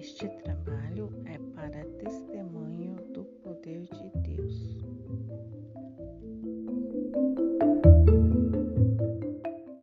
Este trabalho é para